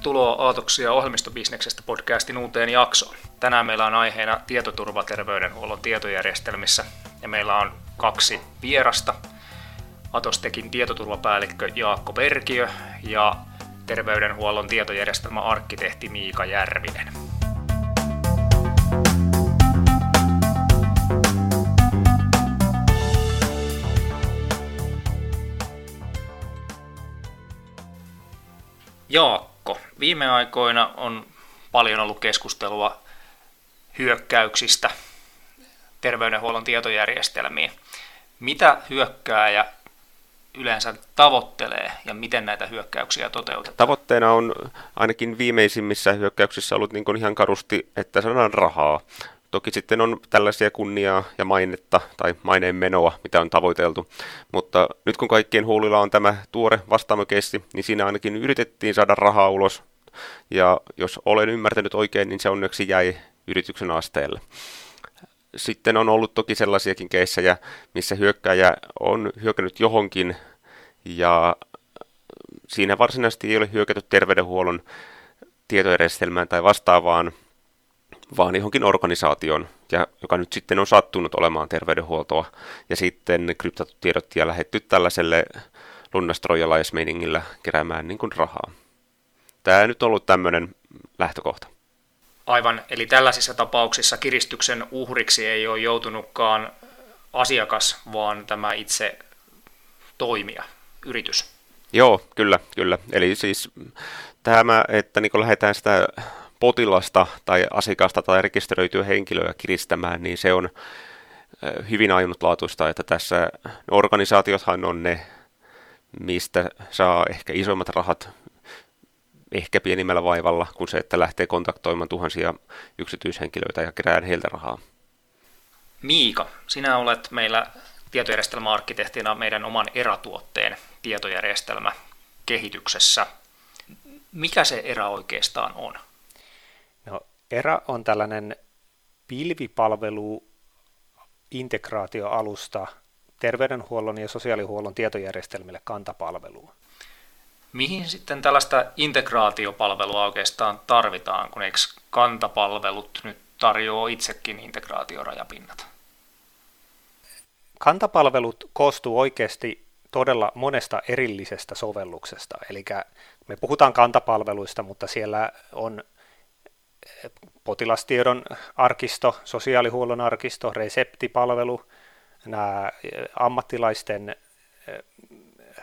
Tervetuloa Aatoksia ohjelmistobisneksestä podcastin uuteen jaksoon. Tänään meillä on aiheena tietoturvaterveydenhuollon tietojärjestelmissä ja meillä on kaksi vierasta. Atostekin tietoturvapäällikkö Jaakko Perkiö ja terveydenhuollon tietojärjestelmäarkkitehti Miika Järvinen. Jaakko, viime aikoina on paljon ollut keskustelua hyökkäyksistä terveydenhuollon tietojärjestelmiin. Mitä hyökkääjä yleensä tavoittelee ja miten näitä hyökkäyksiä toteutetaan? Tavoitteena on ainakin viimeisimmissä hyökkäyksissä ollut niin ihan karusti, että saadaan rahaa. Toki sitten on tällaisia kunniaa ja mainetta tai maineen menoa, mitä on tavoiteltu. Mutta nyt kun kaikkien huulilla on tämä tuore vastaamokessi, niin siinä ainakin yritettiin saada rahaa ulos. Ja jos olen ymmärtänyt oikein, niin se onneksi jäi yrityksen asteelle. Sitten on ollut toki sellaisiakin keissejä, missä hyökkäjä on hyökännyt johonkin ja siinä varsinaisesti ei ole hyökätty terveydenhuollon tietojärjestelmään tai vastaavaan, vaan johonkin organisaation, ja, joka nyt sitten on sattunut olemaan terveydenhuoltoa, ja sitten kryptatut tiedot ja lähetty tällaiselle lunnastrojalais-meiningillä keräämään niin kuin rahaa. Tämä nyt on ollut tämmöinen lähtökohta. Aivan, eli tällaisissa tapauksissa kiristyksen uhriksi ei ole joutunutkaan asiakas, vaan tämä itse toimija, yritys. Joo, kyllä, kyllä. Eli siis tämä, että niin lähdetään sitä potilasta tai asiakasta tai rekisteröityä henkilöä kiristämään, niin se on hyvin ainutlaatuista, että tässä organisaatiothan on ne, mistä saa ehkä isommat rahat ehkä pienimmällä vaivalla kuin se, että lähtee kontaktoimaan tuhansia yksityishenkilöitä ja kerään heiltä rahaa. Miika, sinä olet meillä tietojärjestelmäarkkitehtina meidän oman eratuotteen tietojärjestelmä kehityksessä. Mikä se erä oikeastaan on? No, ERA on tällainen pilvipalvelu integraatioalusta terveydenhuollon ja sosiaalihuollon tietojärjestelmille kantapalveluun. Mihin sitten tällaista integraatiopalvelua oikeastaan tarvitaan, kun eikö kantapalvelut nyt tarjoaa itsekin integraatiorajapinnat? Kantapalvelut koostuu oikeasti todella monesta erillisestä sovelluksesta. Eli me puhutaan kantapalveluista, mutta siellä on potilastiedon arkisto, sosiaalihuollon arkisto, reseptipalvelu, nämä ammattilaisten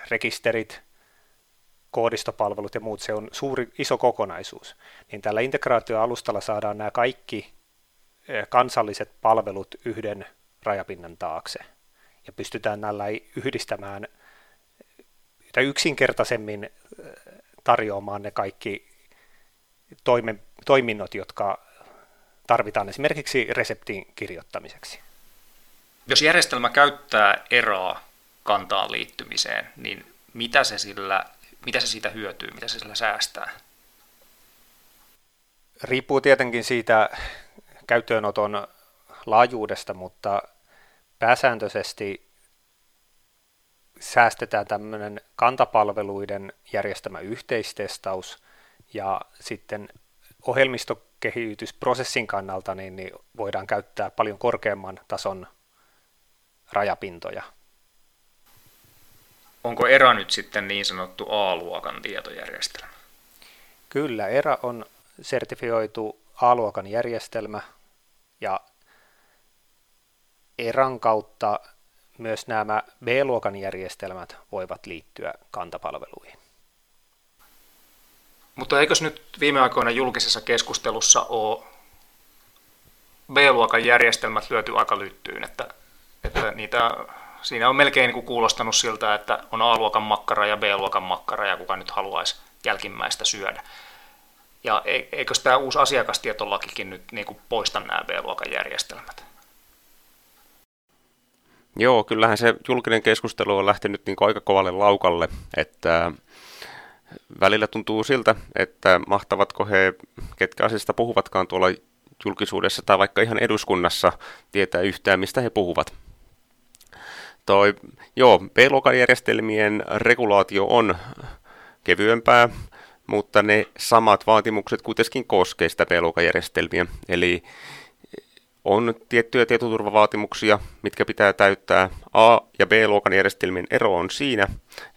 rekisterit, koodistopalvelut ja muut, se on suuri iso kokonaisuus. Niin tällä integraatioalustalla saadaan nämä kaikki kansalliset palvelut yhden rajapinnan taakse. Ja pystytään näillä yhdistämään tai yksinkertaisemmin tarjoamaan ne kaikki toimen, toiminnot, jotka tarvitaan esimerkiksi reseptin kirjoittamiseksi. Jos järjestelmä käyttää eroa kantaan liittymiseen, niin mitä se, sillä, mitä se siitä hyötyy, mitä se sillä säästää? Riippuu tietenkin siitä käyttöönoton laajuudesta, mutta pääsääntöisesti säästetään tämmöinen kantapalveluiden järjestämä yhteistestaus ja sitten ohjelmistokehitysprosessin kannalta niin, niin voidaan käyttää paljon korkeamman tason rajapintoja. Onko ERA nyt sitten niin sanottu A-luokan tietojärjestelmä? Kyllä, ERA on sertifioitu A-luokan järjestelmä ja ERAn kautta myös nämä B-luokan järjestelmät voivat liittyä kantapalveluihin. Mutta eikös nyt viime aikoina julkisessa keskustelussa ole B-luokan järjestelmät lyöty aika lyttyyn, että, että niitä, siinä on melkein niin kuulostanut siltä, että on A-luokan makkara ja B-luokan makkara ja kuka nyt haluaisi jälkimmäistä syödä. Ja eikö tämä uusi asiakastietolakikin nyt niin kuin poista nämä B-luokan järjestelmät? Joo, kyllähän se julkinen keskustelu on lähtenyt niin aika kovalle laukalle, että välillä tuntuu siltä, että mahtavatko he, ketkä asiasta puhuvatkaan tuolla julkisuudessa tai vaikka ihan eduskunnassa, tietää yhtään, mistä he puhuvat. Toi, joo, B-luokan järjestelmien regulaatio on kevyempää, mutta ne samat vaatimukset kuitenkin koskee sitä B-luokan järjestelmiä. Eli on tiettyjä tietoturvavaatimuksia, mitkä pitää täyttää. A- ja B-luokan järjestelmien ero on siinä,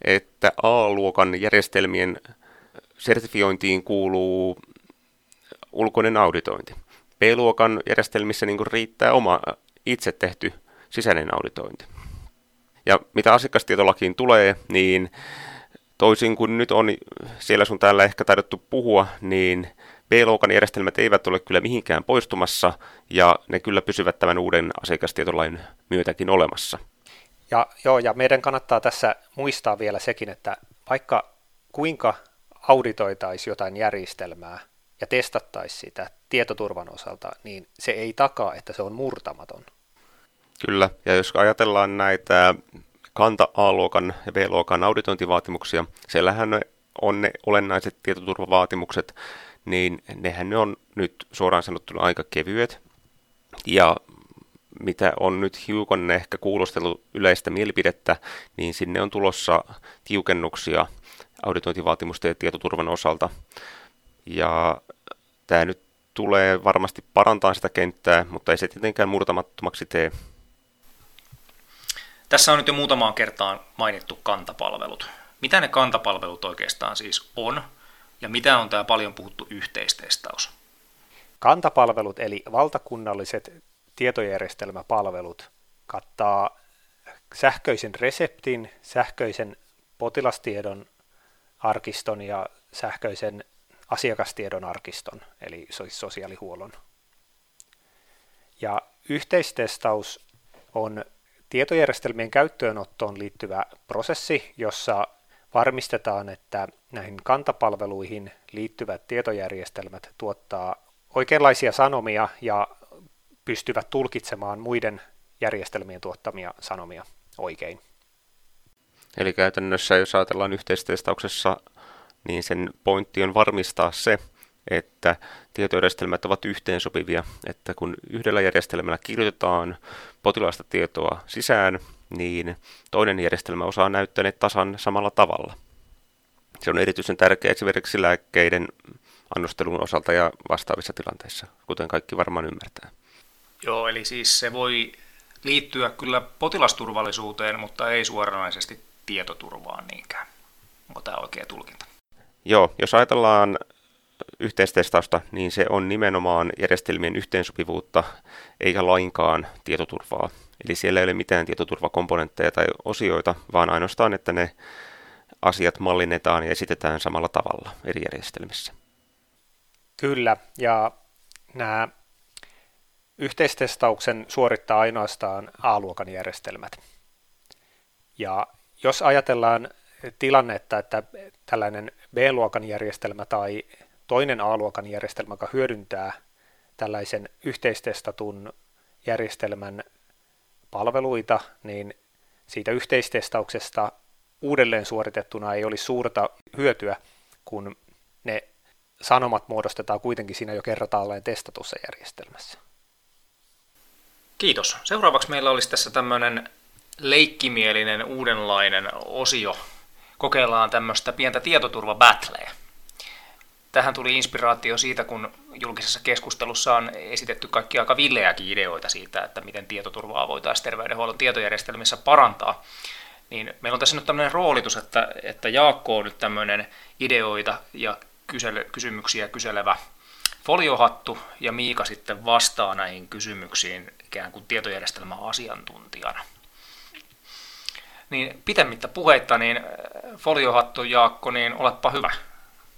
että A-luokan järjestelmien sertifiointiin kuuluu ulkoinen auditointi. B-luokan järjestelmissä niin riittää oma itse tehty sisäinen auditointi. Ja mitä asiakastietolakiin tulee, niin toisin kuin nyt on siellä sun täällä ehkä taidettu puhua, niin B-luokan järjestelmät eivät ole kyllä mihinkään poistumassa, ja ne kyllä pysyvät tämän uuden asiakastietolain myötäkin olemassa. Ja, joo, ja meidän kannattaa tässä muistaa vielä sekin, että vaikka kuinka auditoitaisiin jotain järjestelmää ja testattaisiin sitä tietoturvan osalta, niin se ei takaa, että se on murtamaton. Kyllä, ja jos ajatellaan näitä kanta A-luokan ja B-luokan auditointivaatimuksia, siellähän on ne olennaiset tietoturvavaatimukset, niin nehän ne on nyt suoraan sanottuna aika kevyet. Ja mitä on nyt hiukan ehkä kuulostellut yleistä mielipidettä, niin sinne on tulossa tiukennuksia auditointivaatimusten ja tietoturvan osalta. Ja tämä nyt tulee varmasti parantaa sitä kenttää, mutta ei se tietenkään murtamattomaksi tee. Tässä on nyt jo muutamaan kertaan mainittu kantapalvelut. Mitä ne kantapalvelut oikeastaan siis on, ja mitä on tämä paljon puhuttu yhteistestaus? Kantapalvelut eli valtakunnalliset tietojärjestelmäpalvelut kattaa sähköisen reseptin, sähköisen potilastiedon arkiston ja sähköisen asiakastiedon arkiston, eli sosiaalihuollon. Ja yhteistestaus on tietojärjestelmien käyttöönottoon liittyvä prosessi, jossa varmistetaan, että näihin kantapalveluihin liittyvät tietojärjestelmät tuottaa oikeanlaisia sanomia ja pystyvät tulkitsemaan muiden järjestelmien tuottamia sanomia oikein. Eli käytännössä, jos ajatellaan yhteistestauksessa, niin sen pointti on varmistaa se, että tietojärjestelmät ovat yhteensopivia, että kun yhdellä järjestelmällä kirjoitetaan potilaasta tietoa sisään, niin toinen järjestelmä osaa näyttää ne tasan samalla tavalla. Se on erityisen tärkeää esimerkiksi lääkkeiden annostelun osalta ja vastaavissa tilanteissa, kuten kaikki varmaan ymmärtää. Joo, eli siis se voi liittyä kyllä potilasturvallisuuteen, mutta ei suoranaisesti tietoturvaan niinkään. Onko tämä oikea tulkinta? Joo, jos ajatellaan yhteistestausta, niin se on nimenomaan järjestelmien yhteensopivuutta eikä lainkaan tietoturvaa. Eli siellä ei ole mitään tietoturvakomponentteja tai osioita, vaan ainoastaan, että ne asiat mallinnetaan ja esitetään samalla tavalla eri järjestelmissä. Kyllä, ja nämä yhteistestauksen suorittaa ainoastaan A-luokan järjestelmät. Ja jos ajatellaan tilannetta, että tällainen B-luokan järjestelmä tai toinen A-luokan järjestelmä, joka hyödyntää tällaisen yhteistestatun järjestelmän palveluita, niin siitä yhteistestauksesta uudelleen suoritettuna ei olisi suurta hyötyä, kun ne sanomat muodostetaan kuitenkin siinä jo kertaalleen testatussa järjestelmässä. Kiitos. Seuraavaksi meillä olisi tässä tämmöinen leikkimielinen uudenlainen osio. Kokeillaan tämmöistä pientä tietoturvabattleä. Tähän tuli inspiraatio siitä, kun julkisessa keskustelussa on esitetty kaikki aika villeäkin ideoita siitä, että miten tietoturvaa voitaisiin terveydenhuollon tietojärjestelmissä parantaa. Niin meillä on tässä nyt tämmöinen roolitus, että, että Jaakko on nyt tämmöinen ideoita ja kysely, kysymyksiä kyselevä foliohattu, ja Miika sitten vastaa näihin kysymyksiin ikään kuin tietojärjestelmäasiantuntijana. Niin pitemmittä puheitta, niin foliohattu Jaakko, niin olepa hyvä.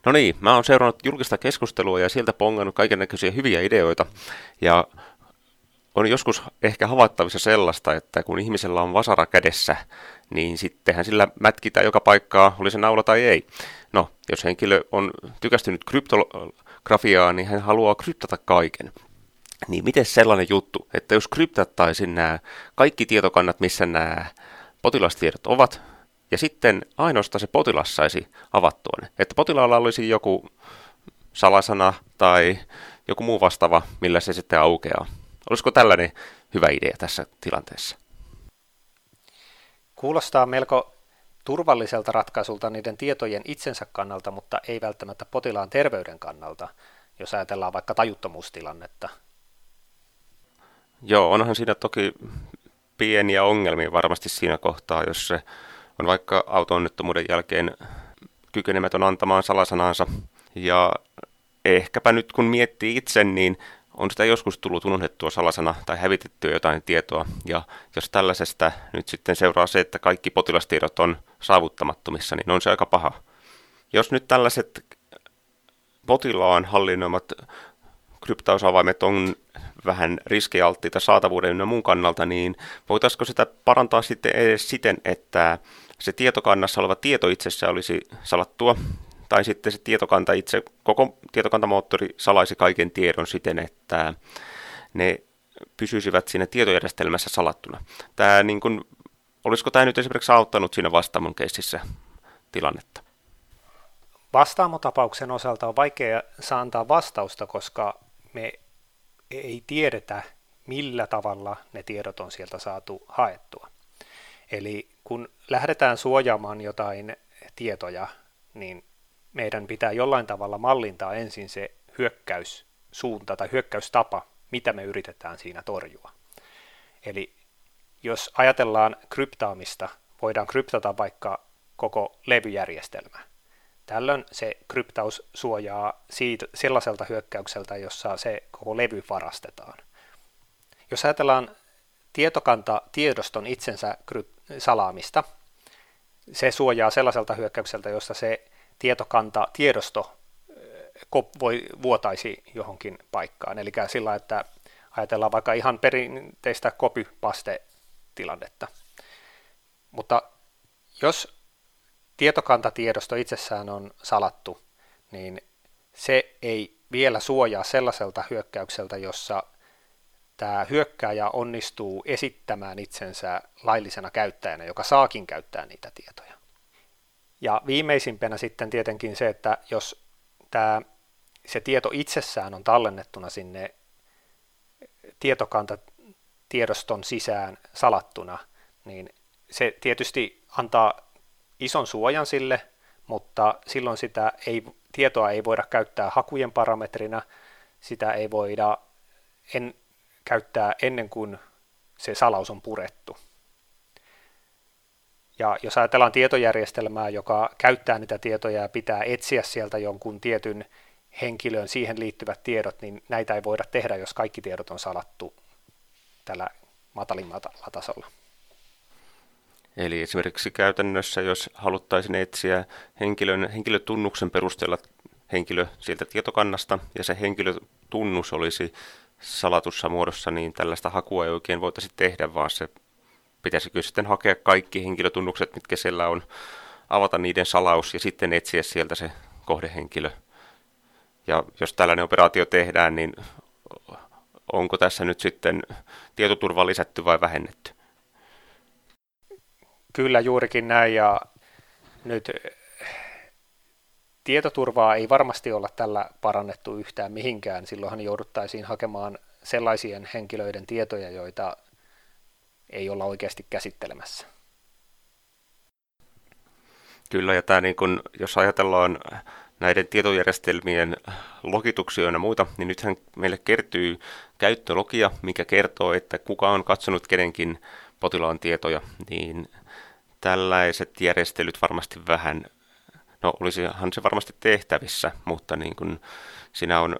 No niin, mä oon seurannut julkista keskustelua ja sieltä pongannut kaiken näköisiä hyviä ideoita. Ja on joskus ehkä havaittavissa sellaista, että kun ihmisellä on vasara kädessä, niin sittenhän sillä mätkitään joka paikkaa, oli se naula tai ei. No, jos henkilö on tykästynyt kryptografiaa, niin hän haluaa kryptata kaiken. Niin miten sellainen juttu, että jos kryptattaisiin nämä kaikki tietokannat, missä nämä potilastiedot ovat, ja sitten ainoastaan se potilas saisi avattua ne. Että potilaalla olisi joku salasana tai joku muu vastaava, millä se sitten aukeaa. Olisiko tällainen hyvä idea tässä tilanteessa? Kuulostaa melko turvalliselta ratkaisulta niiden tietojen itsensä kannalta, mutta ei välttämättä potilaan terveyden kannalta, jos ajatellaan vaikka tajuttomuustilannetta. Joo, onhan siinä toki pieniä ongelmia varmasti siinä kohtaa, jos se on vaikka auto-onnettomuuden jälkeen kykenemätön antamaan salasanansa. Ja ehkäpä nyt kun miettii itse, niin on sitä joskus tullut unohdettua salasana tai hävitettyä jotain tietoa. Ja jos tällaisesta nyt sitten seuraa se, että kaikki potilastiedot on saavuttamattomissa, niin on se aika paha. Jos nyt tällaiset potilaan hallinnoimat kryptausavaimet on vähän riskialttiita saatavuuden ja muun kannalta, niin voitaisiko sitä parantaa sitten edes siten, että se tietokannassa oleva tieto itsessä olisi salattua, tai sitten se tietokanta itse, koko tietokantamoottori salaisi kaiken tiedon siten, että ne pysyisivät siinä tietojärjestelmässä salattuna. Tämä, niin kuin, olisiko tämä nyt esimerkiksi auttanut siinä vastaamon keississä tilannetta? Vastaamotapauksen osalta on vaikea antaa vastausta, koska me ei tiedetä, millä tavalla ne tiedot on sieltä saatu haettua. Eli kun lähdetään suojaamaan jotain tietoja, niin meidän pitää jollain tavalla mallintaa ensin se hyökkäyssuunta tai hyökkäystapa, mitä me yritetään siinä torjua. Eli jos ajatellaan kryptaamista, voidaan kryptata vaikka koko levyjärjestelmä. Tällöin se kryptaus suojaa siitä, sellaiselta hyökkäykseltä, jossa se koko levy varastetaan. Jos ajatellaan tietokanta tiedoston itsensä salaamista, se suojaa sellaiselta hyökkäykseltä, jossa se tietokanta tiedosto voi vuotaisi johonkin paikkaan. Eli sillä, että ajatellaan vaikka ihan perinteistä copy-paste-tilannetta. Mutta jos tietokantatiedosto itsessään on salattu, niin se ei vielä suojaa sellaiselta hyökkäykseltä, jossa tämä hyökkääjä onnistuu esittämään itsensä laillisena käyttäjänä, joka saakin käyttää niitä tietoja. Ja viimeisimpänä sitten tietenkin se, että jos tämä, se tieto itsessään on tallennettuna sinne tietokantatiedoston sisään salattuna, niin se tietysti antaa ison suojan sille, mutta silloin sitä ei, tietoa ei voida käyttää hakujen parametrina, sitä ei voida en, käyttää ennen kuin se salaus on purettu. Ja jos ajatellaan tietojärjestelmää, joka käyttää niitä tietoja ja pitää etsiä sieltä jonkun tietyn henkilön siihen liittyvät tiedot, niin näitä ei voida tehdä, jos kaikki tiedot on salattu tällä matalimmalla tasolla. Eli esimerkiksi käytännössä, jos haluttaisiin etsiä henkilön, henkilötunnuksen perusteella henkilö sieltä tietokannasta, ja se henkilötunnus olisi salatussa muodossa, niin tällaista hakua ei oikein voitaisi tehdä, vaan se pitäisikö sitten hakea kaikki henkilötunnukset, mitkä siellä on, avata niiden salaus ja sitten etsiä sieltä se kohdehenkilö. Ja jos tällainen operaatio tehdään, niin onko tässä nyt sitten tietoturva lisätty vai vähennetty? Kyllä juurikin näin ja nyt tietoturvaa ei varmasti olla tällä parannettu yhtään mihinkään. Silloinhan jouduttaisiin hakemaan sellaisien henkilöiden tietoja, joita ei olla oikeasti käsittelemässä. Kyllä, ja tämä niin kun, jos ajatellaan näiden tietojärjestelmien logituksia ja muita, niin nythän meille kertyy käyttölogia, mikä kertoo, että kuka on katsonut kenenkin potilaan tietoja, niin tällaiset järjestelyt varmasti vähän, no olisihan se varmasti tehtävissä, mutta niin kun siinä on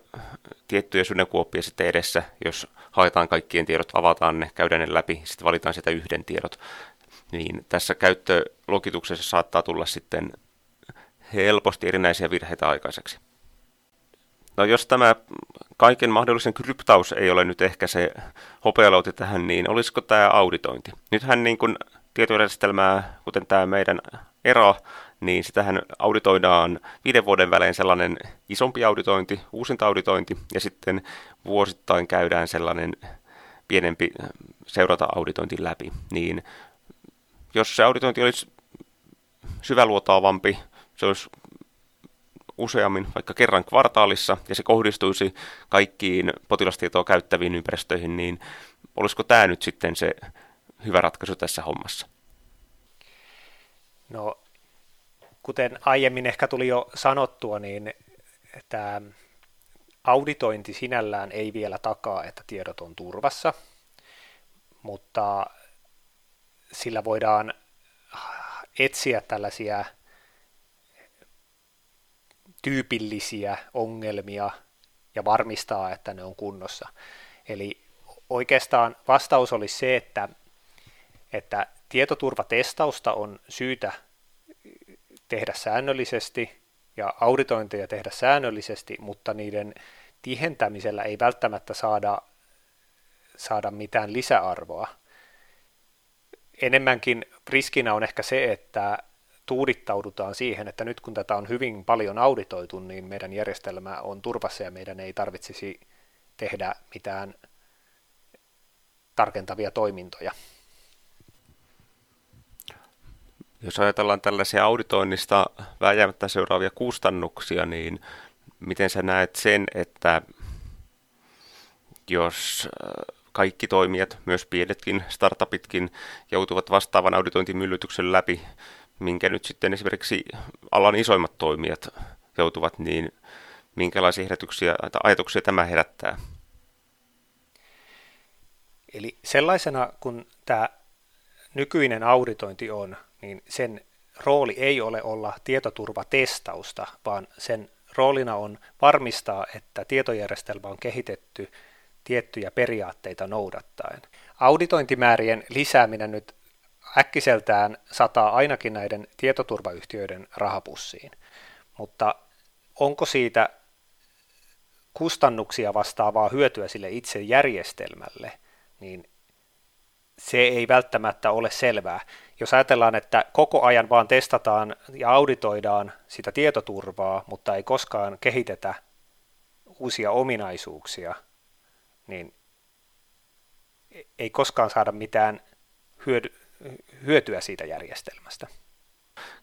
tiettyjä sydänkuoppia sitten edessä, jos haetaan kaikkien tiedot, avataan ne, käydään ne läpi, sitten valitaan sitä yhden tiedot. Niin tässä käyttölogituksessa saattaa tulla sitten helposti erinäisiä virheitä aikaiseksi. No jos tämä kaiken mahdollisen kryptaus ei ole nyt ehkä se hopealauti tähän, niin olisiko tämä auditointi? Nythän niin kuin tietojärjestelmää, kuten tämä meidän ERA, niin sitähän auditoidaan viiden vuoden välein sellainen isompi auditointi, uusinta auditointi, ja sitten vuosittain käydään sellainen pienempi seurata-auditointi läpi. Niin jos se auditointi olisi syväluotaavampi, se olisi useammin, vaikka kerran kvartaalissa, ja se kohdistuisi kaikkiin potilastietoa käyttäviin ympäristöihin, niin olisiko tämä nyt sitten se hyvä ratkaisu tässä hommassa? No, kuten aiemmin ehkä tuli jo sanottua, niin tämä auditointi sinällään ei vielä takaa, että tiedot on turvassa, mutta sillä voidaan etsiä tällaisia tyypillisiä ongelmia ja varmistaa, että ne on kunnossa. Eli oikeastaan vastaus olisi se, että, että tietoturvatestausta on syytä tehdä säännöllisesti ja auditointeja tehdä säännöllisesti, mutta niiden tihentämisellä ei välttämättä saada, saada mitään lisäarvoa. Enemmänkin riskinä on ehkä se, että tuudittaudutaan siihen, että nyt kun tätä on hyvin paljon auditoitu, niin meidän järjestelmä on turvassa ja meidän ei tarvitsisi tehdä mitään tarkentavia toimintoja. Jos ajatellaan tällaisia auditoinnista vääjäämättä seuraavia kustannuksia, niin miten sä näet sen, että jos äh, kaikki toimijat, myös pienetkin startupitkin, joutuvat vastaavan auditointimyllytyksen läpi, minkä nyt sitten esimerkiksi alan isoimmat toimijat joutuvat, niin minkälaisia ehdotuksia tai ajatuksia tämä herättää? Eli sellaisena kun tämä nykyinen auditointi on, niin sen rooli ei ole olla tietoturvatestausta, vaan sen roolina on varmistaa, että tietojärjestelmä on kehitetty tiettyjä periaatteita noudattaen. Auditointimäärien lisääminen nyt äkkiseltään sataa ainakin näiden tietoturvayhtiöiden rahapussiin, mutta onko siitä kustannuksia vastaavaa hyötyä sille itse järjestelmälle, niin se ei välttämättä ole selvää. Jos ajatellaan, että koko ajan vaan testataan ja auditoidaan sitä tietoturvaa, mutta ei koskaan kehitetä uusia ominaisuuksia, niin ei koskaan saada mitään hyödy- hyötyä siitä järjestelmästä.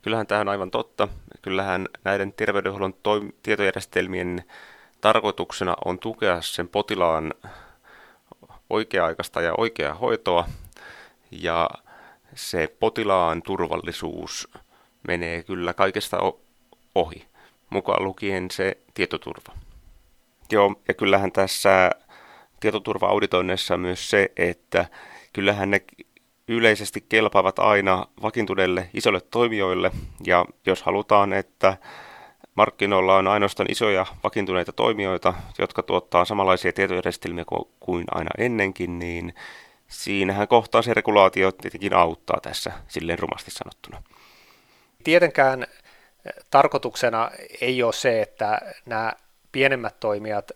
Kyllähän tämä on aivan totta. Kyllähän näiden terveydenhuollon toim- tietojärjestelmien tarkoituksena on tukea sen potilaan oikea-aikaista ja oikeaa hoitoa, ja se potilaan turvallisuus menee kyllä kaikesta ohi, mukaan lukien se tietoturva. Joo, ja kyllähän tässä tietoturva-auditoinneissa myös se, että kyllähän ne yleisesti kelpaavat aina vakiintuneille isoille toimijoille, ja jos halutaan, että markkinoilla on ainoastaan isoja vakiintuneita toimijoita, jotka tuottaa samanlaisia tietojärjestelmiä kuin aina ennenkin, niin siinähän kohtaa se regulaatio tietenkin auttaa tässä, silleen rumasti sanottuna. Tietenkään eh, tarkoituksena ei ole se, että nämä pienemmät toimijat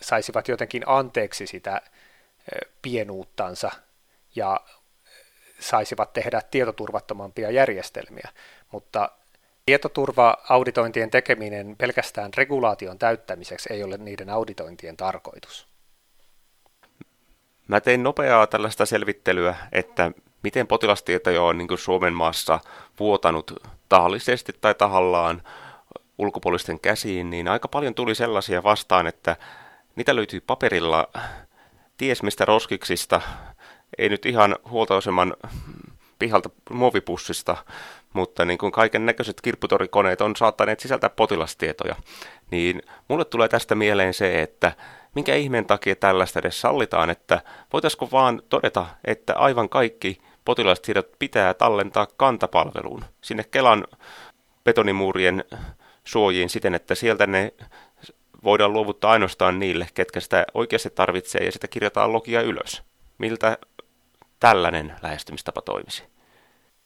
saisivat jotenkin anteeksi sitä eh, pienuuttansa ja saisivat tehdä tietoturvattomampia järjestelmiä, mutta tietoturva-auditointien tekeminen pelkästään regulaation täyttämiseksi ei ole niiden auditointien tarkoitus. Mä tein nopeaa tällaista selvittelyä, että miten potilastietoja on niin Suomen maassa vuotanut tahallisesti tai tahallaan ulkopuolisten käsiin, niin aika paljon tuli sellaisia vastaan, että niitä löytyy paperilla ties mistä roskiksista, ei nyt ihan huoltoaseman pihalta muovipussista, mutta niin kuin kaiken näköiset kirpputorikoneet on saattaneet sisältää potilastietoja, niin mulle tulee tästä mieleen se, että minkä ihmeen takia tällaista edes sallitaan, että voitaisiko vaan todeta, että aivan kaikki potilastiedot pitää tallentaa kantapalveluun sinne Kelan betonimuurien suojiin siten, että sieltä ne voidaan luovuttaa ainoastaan niille, ketkä sitä oikeasti tarvitsee ja sitä kirjataan logia ylös. Miltä tällainen lähestymistapa toimisi?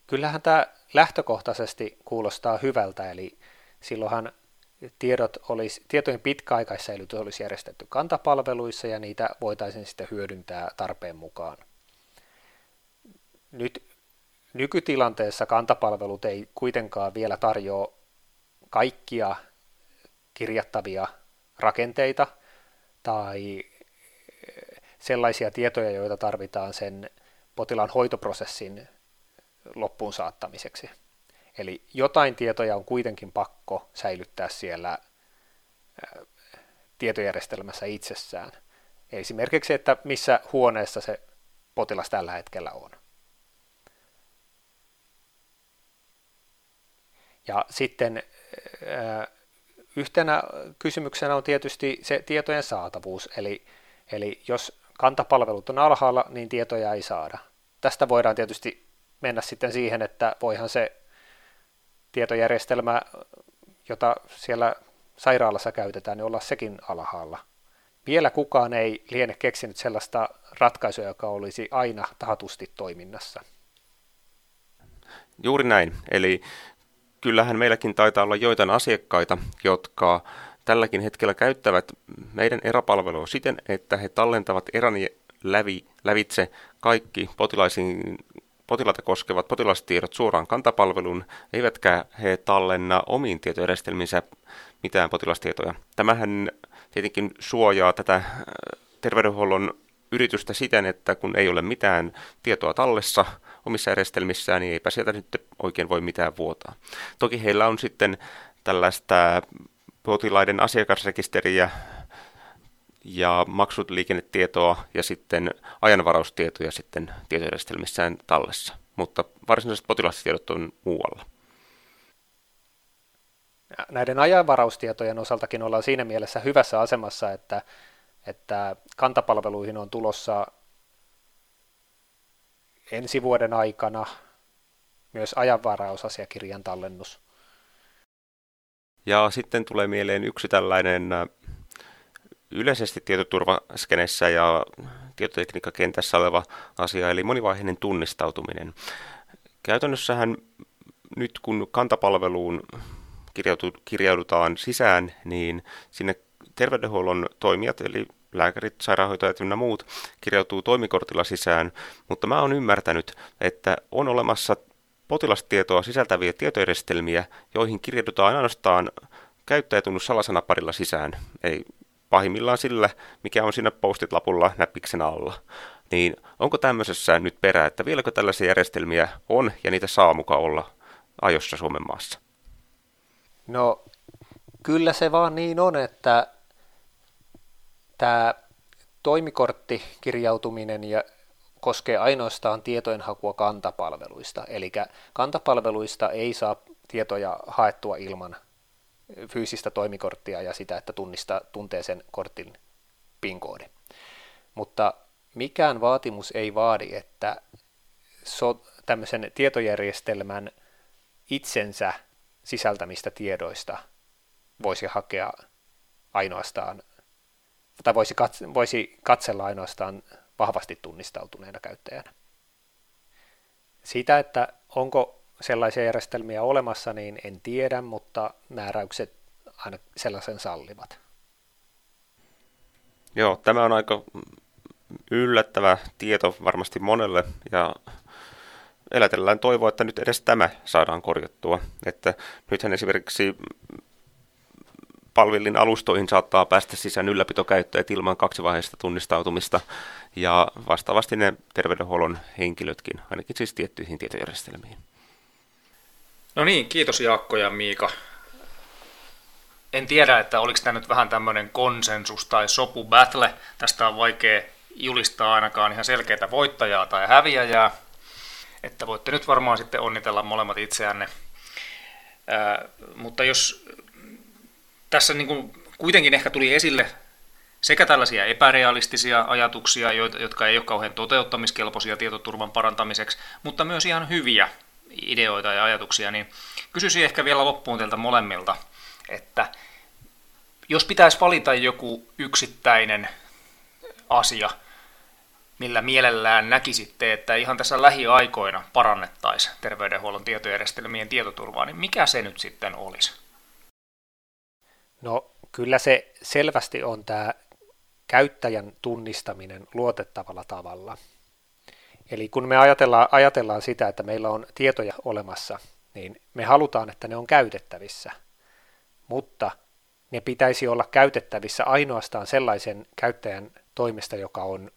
Kyllähän tämä lähtökohtaisesti kuulostaa hyvältä, eli silloinhan tiedot olisi, tietojen pitkäaikaissäilytys olisi järjestetty kantapalveluissa ja niitä voitaisiin sitten hyödyntää tarpeen mukaan. Nyt nykytilanteessa kantapalvelut ei kuitenkaan vielä tarjoa kaikkia kirjattavia rakenteita tai sellaisia tietoja, joita tarvitaan sen potilaan hoitoprosessin loppuun saattamiseksi. Eli jotain tietoja on kuitenkin pakko säilyttää siellä tietojärjestelmässä itsessään. Esimerkiksi, että missä huoneessa se potilas tällä hetkellä on. Ja sitten yhtenä kysymyksenä on tietysti se tietojen saatavuus, eli, eli jos kantapalvelut on alhaalla, niin tietoja ei saada. Tästä voidaan tietysti mennä sitten siihen, että voihan se tietojärjestelmä, jota siellä sairaalassa käytetään, niin olla sekin alhaalla. Vielä kukaan ei liene keksinyt sellaista ratkaisua, joka olisi aina taatusti toiminnassa. Juuri näin. Eli kyllähän meilläkin taitaa olla joitain asiakkaita, jotka tälläkin hetkellä käyttävät meidän eräpalvelua siten, että he tallentavat erän lävi, lävitse kaikki potilaisiin potilaita koskevat potilastiedot suoraan kantapalveluun, eivätkä he tallenna omiin tietojärjestelmiinsä mitään potilastietoja. Tämähän tietenkin suojaa tätä äh, terveydenhuollon yritystä siten, että kun ei ole mitään tietoa tallessa omissa järjestelmissään, niin eipä sieltä nyt oikein voi mitään vuotaa. Toki heillä on sitten tällaista potilaiden asiakasrekisteriä ja maksut liikennetietoa ja sitten ajanvaraustietoja sitten tietojärjestelmissään tallessa, mutta varsinaiset potilastiedot on muualla. Näiden ajanvaraustietojen osaltakin ollaan siinä mielessä hyvässä asemassa, että, että kantapalveluihin on tulossa ensi vuoden aikana myös ajanvarausasiakirjan tallennus. Ja sitten tulee mieleen yksi tällainen yleisesti tietoturvaskenessä ja tietotekniikkakentässä oleva asia, eli monivaiheinen tunnistautuminen. Käytännössähän nyt kun kantapalveluun kirjaudutaan sisään, niin sinne terveydenhuollon toimijat, eli lääkärit, sairaanhoitajat ja muut, kirjautuu toimikortilla sisään, mutta mä oon ymmärtänyt, että on olemassa potilastietoa sisältäviä tietojärjestelmiä, joihin kirjaudutaan ainoastaan käyttäjätunnus salasanaparilla sisään. Ei pahimmillaan sillä, mikä on siinä postit-lapulla näppiksen alla. Niin onko tämmöisessä nyt perä, että vieläkö tällaisia järjestelmiä on ja niitä saa mukaan olla ajossa Suomen maassa? No kyllä se vaan niin on, että tämä toimikorttikirjautuminen ja koskee ainoastaan tietojenhakua kantapalveluista. Eli kantapalveluista ei saa tietoja haettua ilman fyysistä toimikorttia ja sitä, että tunnista, tuntee sen kortin PIN-koodi. Mutta mikään vaatimus ei vaadi, että so, tämmöisen tietojärjestelmän itsensä sisältämistä tiedoista voisi hakea ainoastaan, tai voisi, katse, voisi katsella ainoastaan vahvasti tunnistautuneena käyttäjänä. Siitä, että onko sellaisia järjestelmiä olemassa, niin en tiedä, mutta määräykset aina sellaisen sallivat. Joo, tämä on aika yllättävä tieto varmasti monelle ja elätellään toivoa, että nyt edes tämä saadaan korjattua. Että nythän esimerkiksi palvelin alustoihin saattaa päästä sisään ylläpitokäyttäjät ilman kaksivaiheista tunnistautumista ja vastaavasti ne terveydenhuollon henkilötkin, ainakin siis tiettyihin tietojärjestelmiin. No niin, kiitos Jaakko ja Miika. En tiedä, että oliko tämä nyt vähän tämmöinen konsensus tai sopu battle. Tästä on vaikea julistaa ainakaan ihan selkeää voittajaa tai häviäjää. Että voitte nyt varmaan sitten onnitella molemmat itseänne. Ää, mutta jos tässä niin kuin kuitenkin ehkä tuli esille sekä tällaisia epärealistisia ajatuksia, jotka ei ole kauhean toteuttamiskelpoisia tietoturvan parantamiseksi, mutta myös ihan hyviä ideoita ja ajatuksia, niin kysyisin ehkä vielä loppuun teiltä molemmilta, että jos pitäisi valita joku yksittäinen asia, millä mielellään näkisitte, että ihan tässä lähiaikoina parannettaisiin terveydenhuollon tietojärjestelmien tietoturvaa, niin mikä se nyt sitten olisi? No kyllä se selvästi on tämä käyttäjän tunnistaminen luotettavalla tavalla. Eli kun me ajatellaan, ajatellaan sitä, että meillä on tietoja olemassa, niin me halutaan, että ne on käytettävissä, mutta ne pitäisi olla käytettävissä ainoastaan sellaisen käyttäjän toimesta, joka on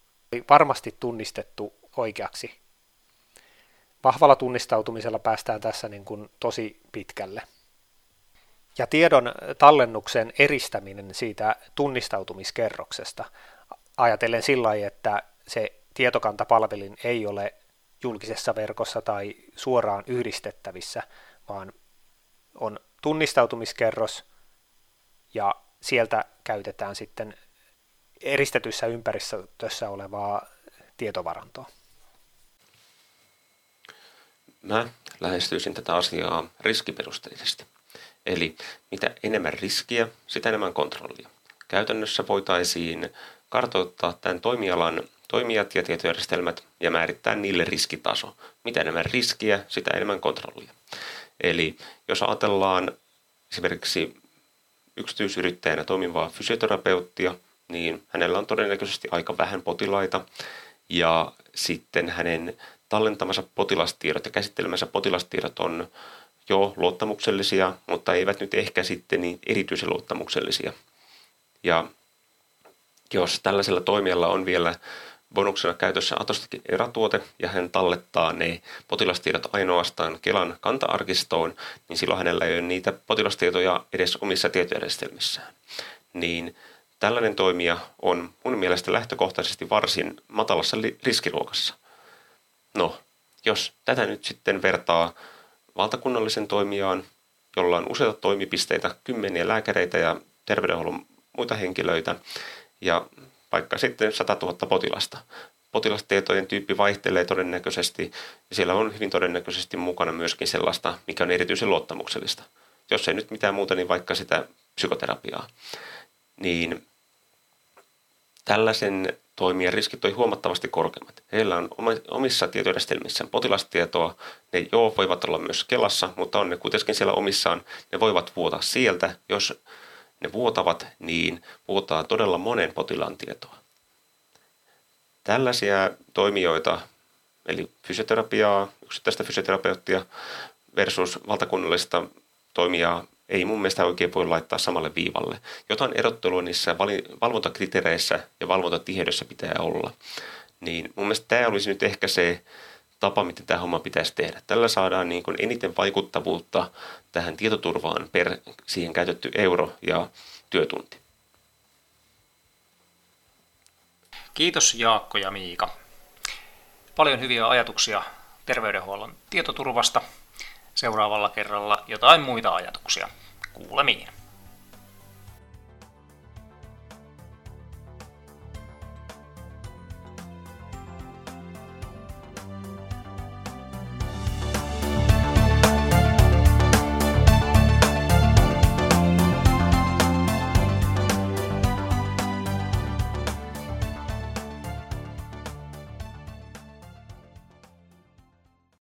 varmasti tunnistettu oikeaksi. Vahvalla tunnistautumisella päästään tässä niin kuin tosi pitkälle. Ja tiedon tallennuksen eristäminen siitä tunnistautumiskerroksesta ajatellen sillä lailla, että se tietokantapalvelin ei ole julkisessa verkossa tai suoraan yhdistettävissä, vaan on tunnistautumiskerros ja sieltä käytetään sitten eristetyssä ympäristössä olevaa tietovarantoa. Mä lähestyisin tätä asiaa riskiperusteisesti. Eli mitä enemmän riskiä, sitä enemmän kontrollia. Käytännössä voitaisiin kartoittaa tämän toimialan toimijat ja tietojärjestelmät ja määrittää niille riskitaso. Mitä enemmän riskiä, sitä enemmän kontrollia. Eli jos ajatellaan esimerkiksi yksityisyrittäjänä toimivaa fysioterapeuttia, niin hänellä on todennäköisesti aika vähän potilaita ja sitten hänen tallentamansa potilastiedot ja käsittelemänsä potilastiedot on jo luottamuksellisia, mutta eivät nyt ehkä sitten niin erityisen luottamuksellisia. Ja jos tällaisella toimijalla on vielä bonuksena käytössä Atostakin erätuote ja hän tallettaa ne potilastiedot ainoastaan Kelan kanta-arkistoon, niin silloin hänellä ei ole niitä potilastietoja edes omissa tietojärjestelmissään. Niin tällainen toimija on mun mielestä lähtökohtaisesti varsin matalassa riskiluokassa. No, jos tätä nyt sitten vertaa valtakunnallisen toimijaan, jolla on useita toimipisteitä, kymmeniä lääkäreitä ja terveydenhuollon muita henkilöitä ja vaikka sitten 100 000 potilasta. Potilastietojen tyyppi vaihtelee todennäköisesti ja siellä on hyvin todennäköisesti mukana myöskin sellaista, mikä on erityisen luottamuksellista. Jos ei nyt mitään muuta, niin vaikka sitä psykoterapiaa. Niin tällaisen toimijan riskit on huomattavasti korkeammat. Heillä on omissa tietojärjestelmissään potilastietoa, ne joo voivat olla myös Kelassa, mutta on ne kuitenkin siellä omissaan, ne voivat vuotaa sieltä, jos ne vuotavat, niin vuotaa todella monen potilaan tietoa. Tällaisia toimijoita, eli fysioterapiaa, yksittäistä fysioterapeuttia versus valtakunnallista toimijaa ei mun mielestä oikein voi laittaa samalle viivalle. Jotain erottelua niissä valvontakriteereissä ja valvontatiheydessä pitää olla. Niin mun mielestä tämä olisi nyt ehkä se tapa, miten tämä homma pitäisi tehdä. Tällä saadaan niin kuin eniten vaikuttavuutta tähän tietoturvaan per siihen käytetty euro ja työtunti. Kiitos Jaakko ja Miika. Paljon hyviä ajatuksia terveydenhuollon tietoturvasta. Seuraavalla kerralla jotain muita ajatuksia. Kuulemiin.